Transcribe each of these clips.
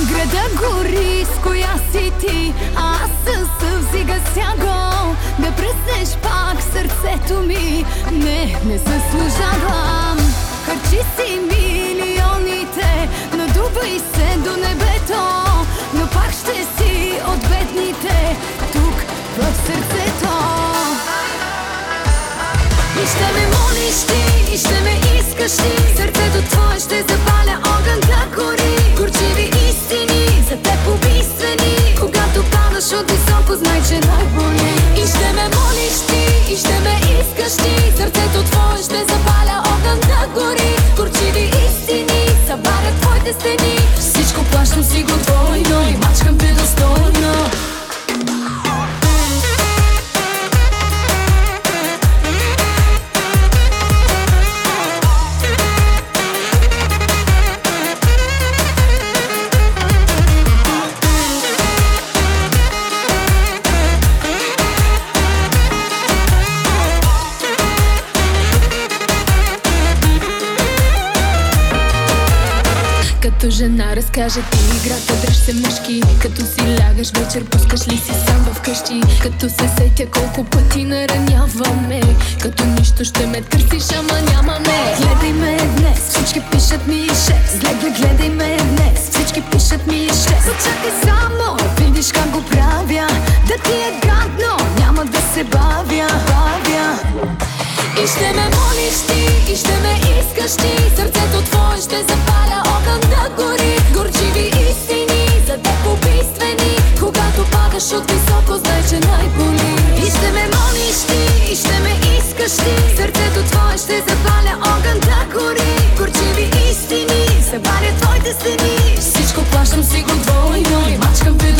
Града гори, с коя си ти, аз със съвзи гася го. Да пръснеш пак сърцето ми, не, не заслужавам. Харчи си милионите, надувай се до небето, но пак ще си от бедните, тук в сърцето. И ще ме молиш ти, и ще ме искаш ти. Сърцето твое ще запаля огън да гори. Горчиви истини, за теб убийствени Когато падаш от високо, знай, че най-боли И ще ме молиш ти, и ще ме искаш ти. Сърцето твое ще запаля огън да гори. Горчиви истини, събаря твоите стени. Всичко плащам си го двойно и мачкам те достойно разкажа ти. Играта, дръж се мъжки. Като си лягаш вечер, пускаш ли си сам вкъщи Като се сетя колко пъти нараняваме. Като нищо ще ме търсиш, ама нямаме. Гледай ме днес, всички пишат ми шест. Гледай, гледай ме днес, всички пишат ми шест. Зачакай само, видиш как го правя. Да ти е гадно, няма да се бавя, бавя. И ще ме молиш ти, и ще ме искаш ти. Сърцето твое ще запаля огън да гори Горчиви истини, за теб убийствени Когато падаш от високо, знай, че най-боли. И ще ме молиш ти, и ще ме искаш ти Сърцето твое ще запаля огън да гори. Горчиви истини, събаря твоите стени Всичко плащам си го двойно и мачкам те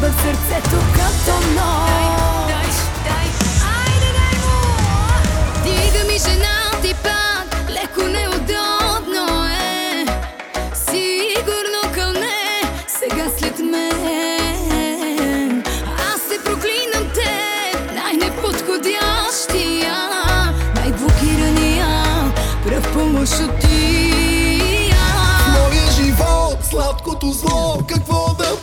в сърцето като нож. Дай, ми жена ти пак, леко неудобно е. Сигурно кълне, сега след мен. Аз се проклинам те, най-неподходящия, най-блокирания, пръв помощ моя живот, сладкото зло, какво да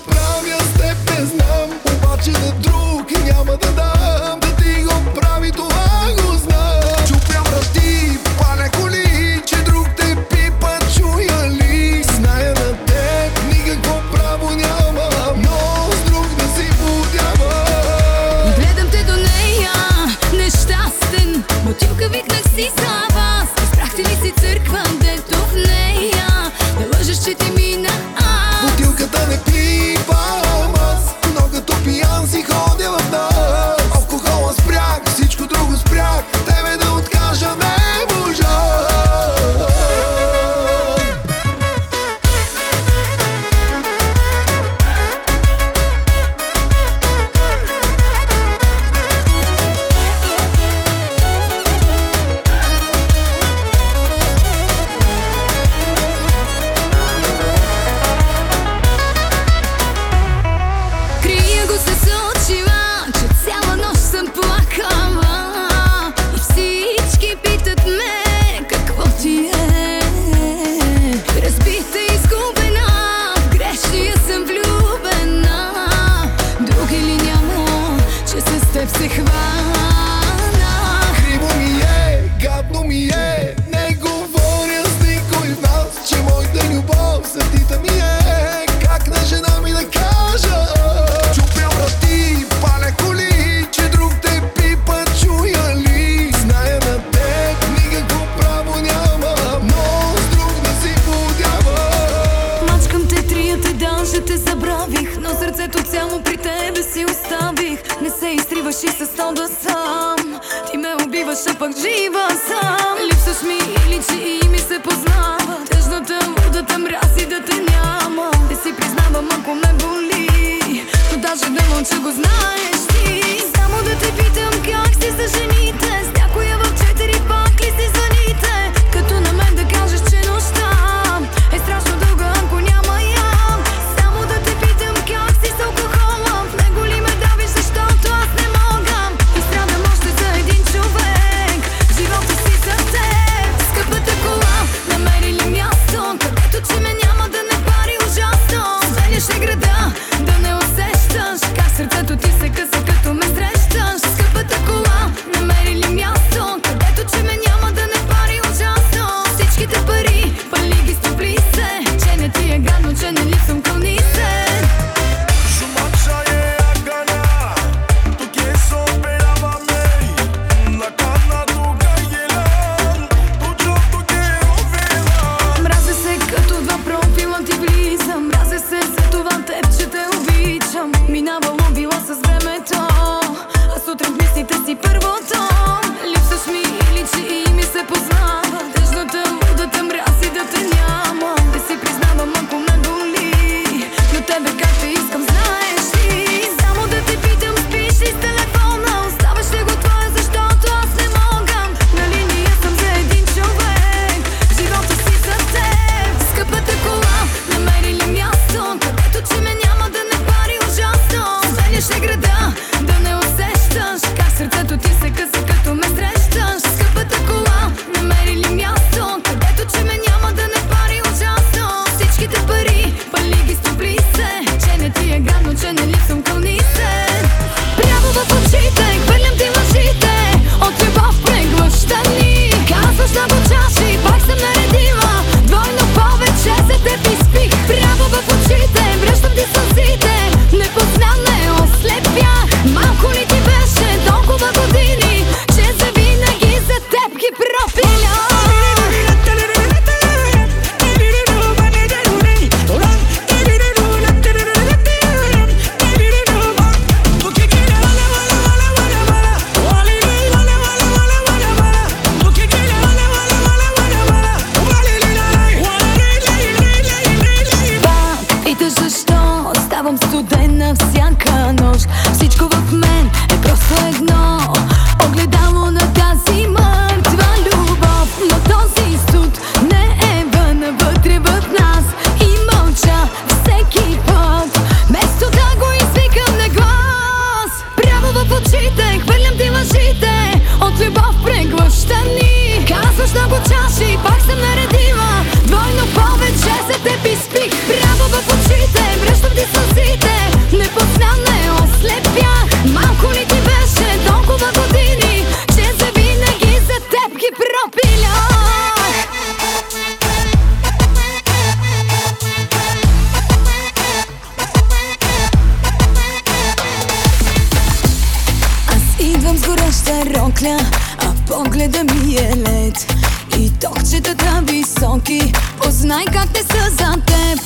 познай как те са за теб.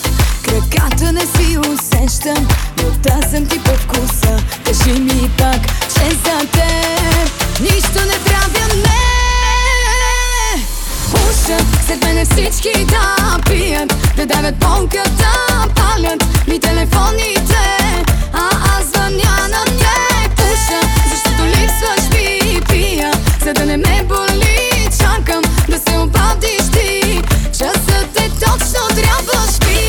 Краката не си усещам, но да ти по вкуса. Кажи ми пак, че за теб. Нищо не правя, не. Пушат след мене всички да пият. Да давят понка да палят ми телефоните. А аз звъня на те Пуша, защото липсваш ми пия. За да не ме боли чакам да се обадиш ти Часът е точно трябваш ми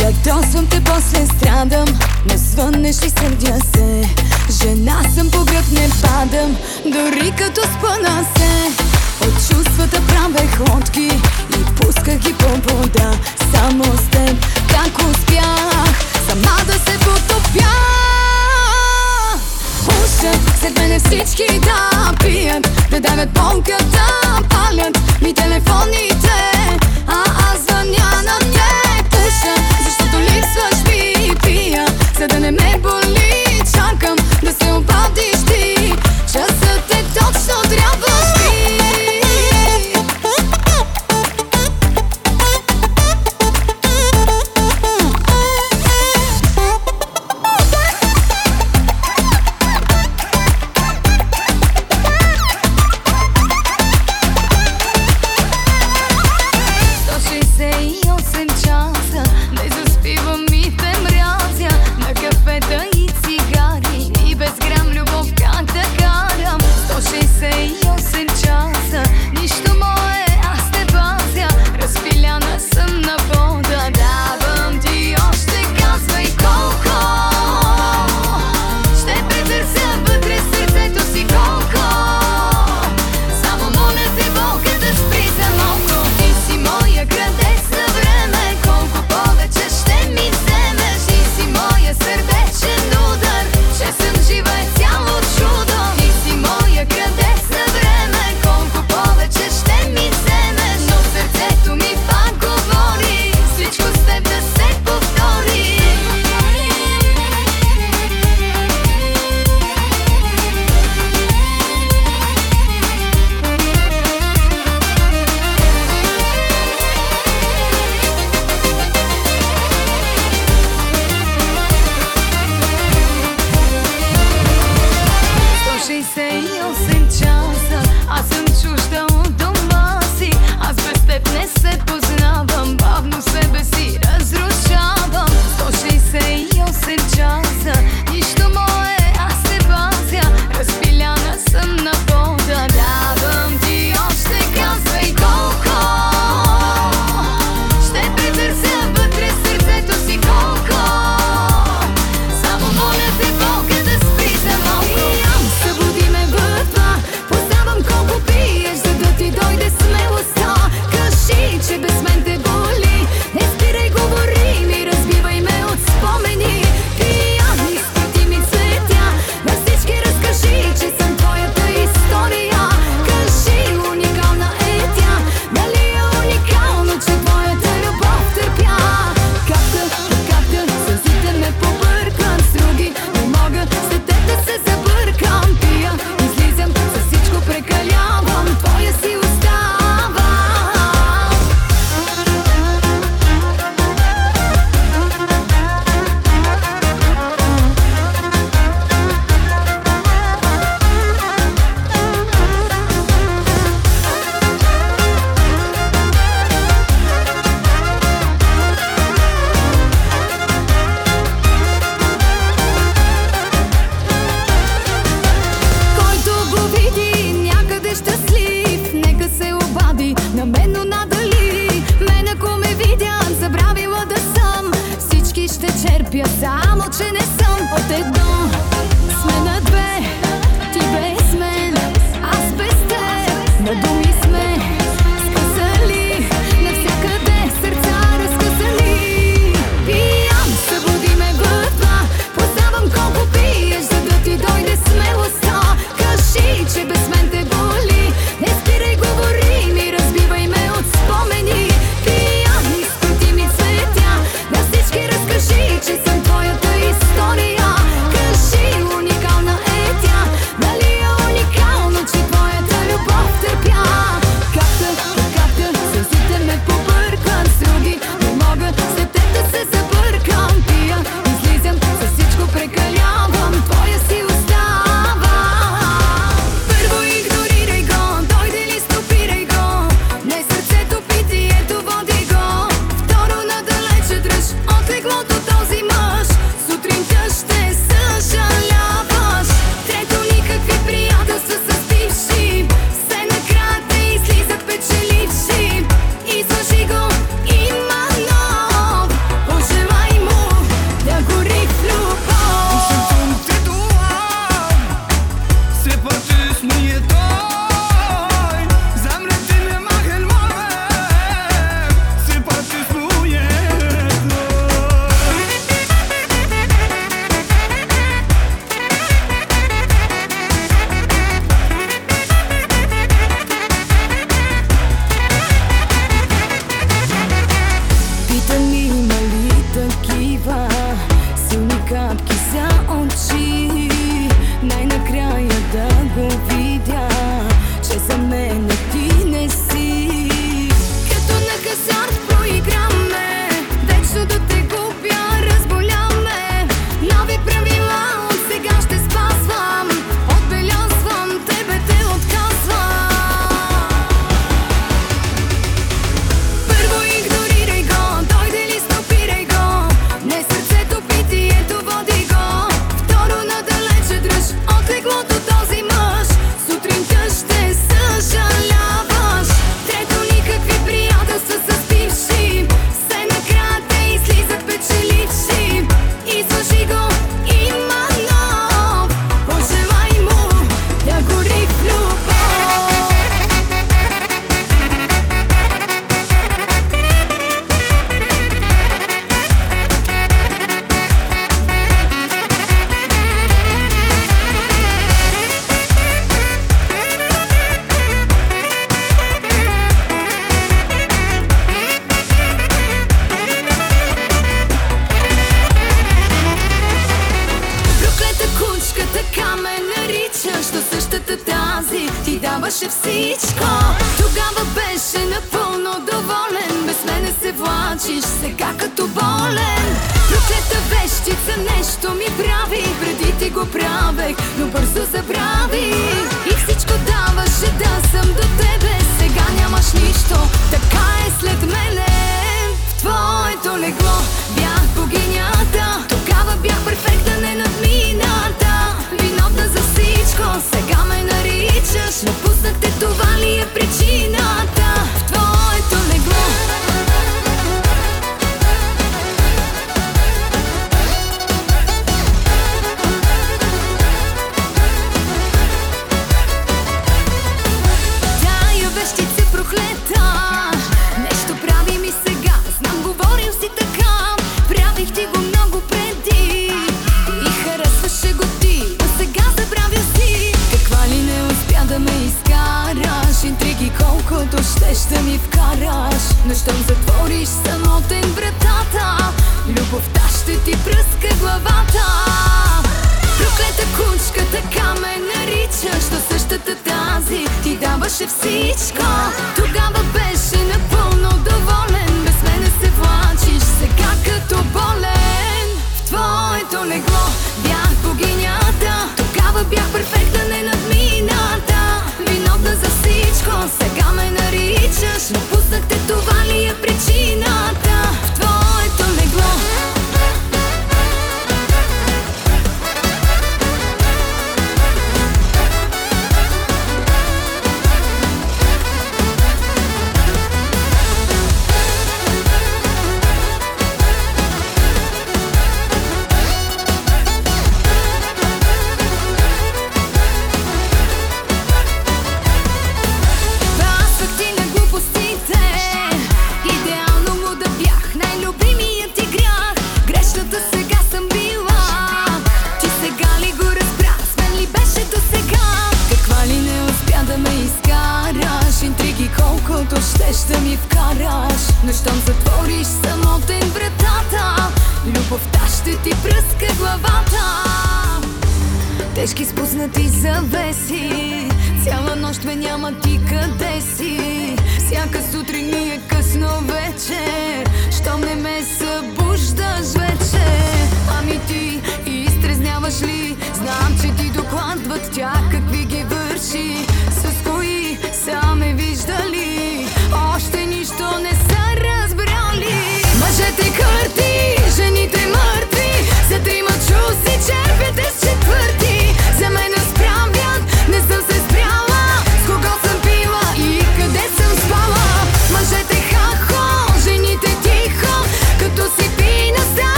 Ядосвам те, после страдам. Не звъннеш и сърдя се Жена съм по гръб не падам Дори като спъна се От чувствата правех лодки И пусках ги по вода. Само с теб как успях Сама да се потопя. Пушат след мене всички да пият Да давят понка да палят ми телефоните А аз звъня на те Пуша, защото липсваш ми пия За да не ме боли. Чакам Часът е точно трябваш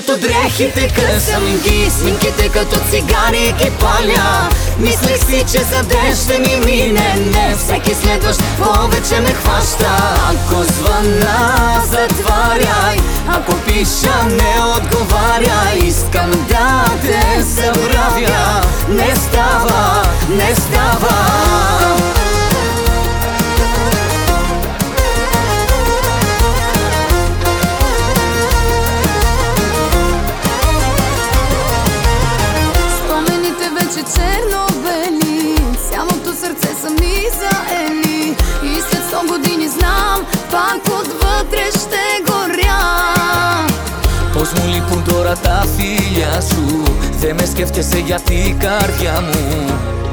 като дрехите късам ги Снимките като цигари ги паля. Мислех си, че за ден ще ми мине Не, всеки следващ повече ме хваща. Ако звъна, затваряй Ако пиша, не отговаряй Искам да те забравя. Не става, не става черно-бели. Самото сърце са ми заели. И след 100 години знам, пак отвътре ще горя. Позволи по дората Δεν με σκέφτεσαι για την καρδιά μου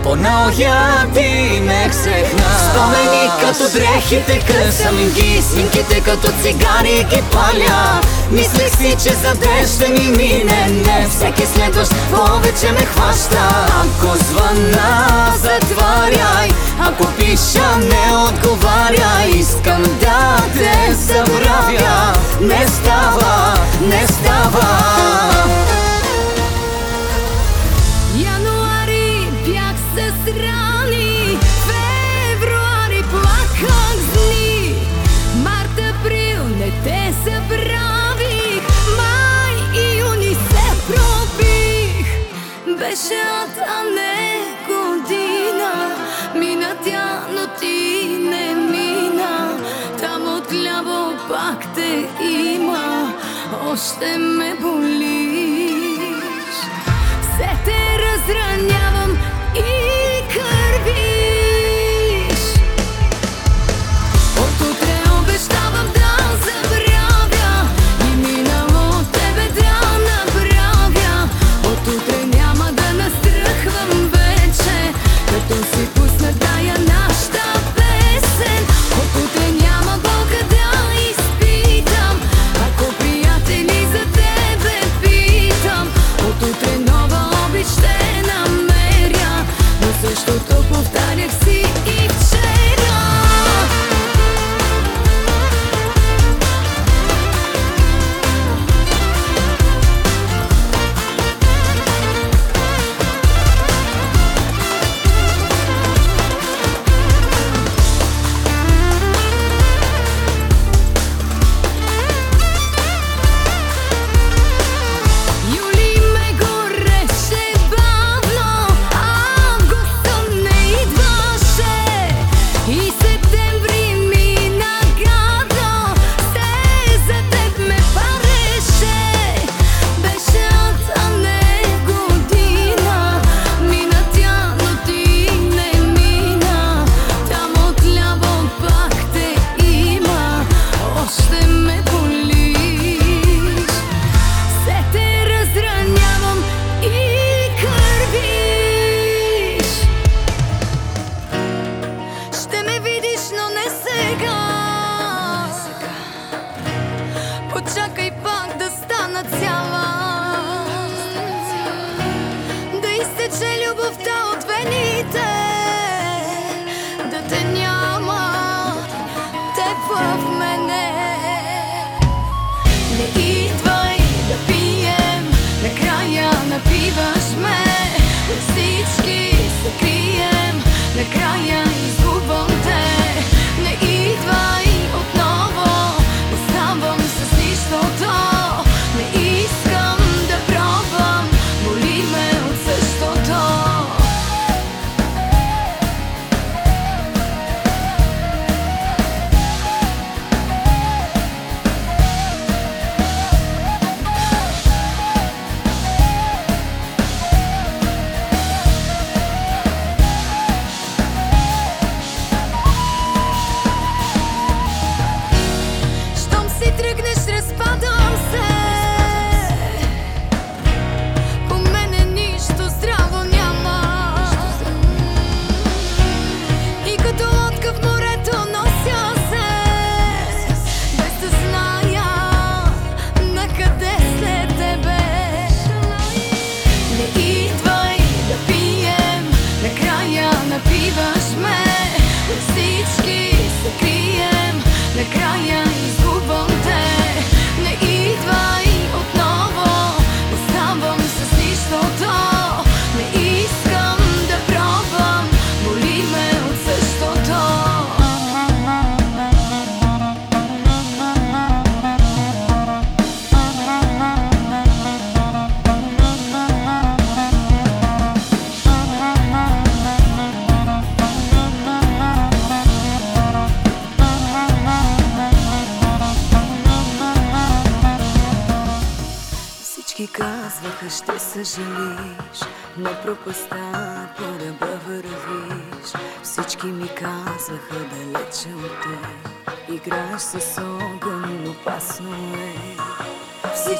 Πονάω γιατί με ξεχνάς Спомени като дрехите късам ги Снимките като цигари ги паля Мислех си, че за ден ще ми мине Не, всеки следващ повече ме хваща Ако звъна, затваряй Ако пиша, не отговаряй Искам да те забравя Не става, не става Беше от не година. Мина тя, но ти не мина. Там отляво пак те има. Още ме болиш. Все те разранявам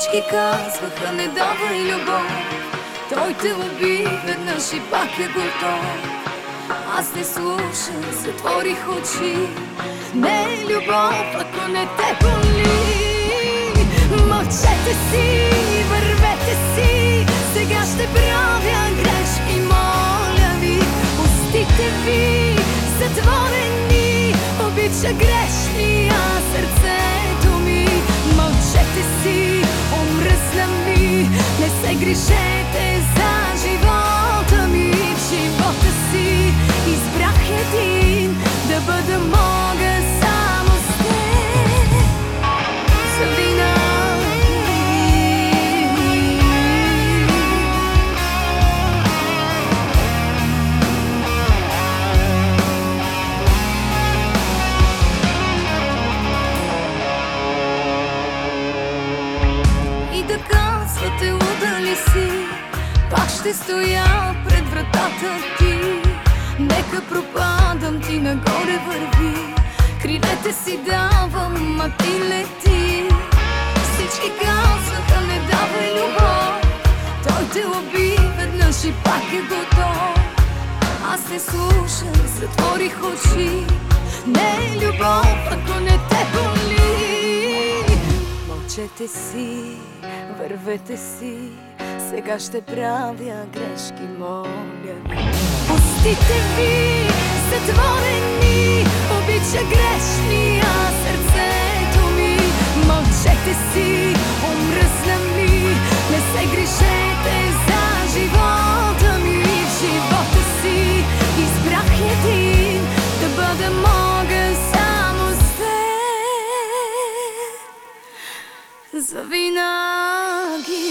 Всички казваха, не давай любов. Той те уби веднъж и пак е готов. Аз не слушам, затворих очи. Не е любов, ако не те боли. Мълчете си, вървете си. Сега ще правя грешки, моля ви. Устите ви затворени. Обича грешния сърцето ми. Мълчете си, омръзна ми. Не се грижете за живота ми. Живота си избрах един Да бъда мога само ще стоя пред вратата ти. Нека пропадам, ти нагоре върви. Крилете си давам, а ти лети. Всички казваха, не давай любов. Той те уби веднъж и пак е готов. Аз не слушам, затворих очи. Не е любов, ако не те боли. Мълчете си, вървете си, сега ще правя грешки, моля ви. Устите ви затворени, обича грешния сърцето ми. Мълчете си, умръзна ми, не се грешете за живота ми. В живота си избрах един да бъда мога само с те. За винаги.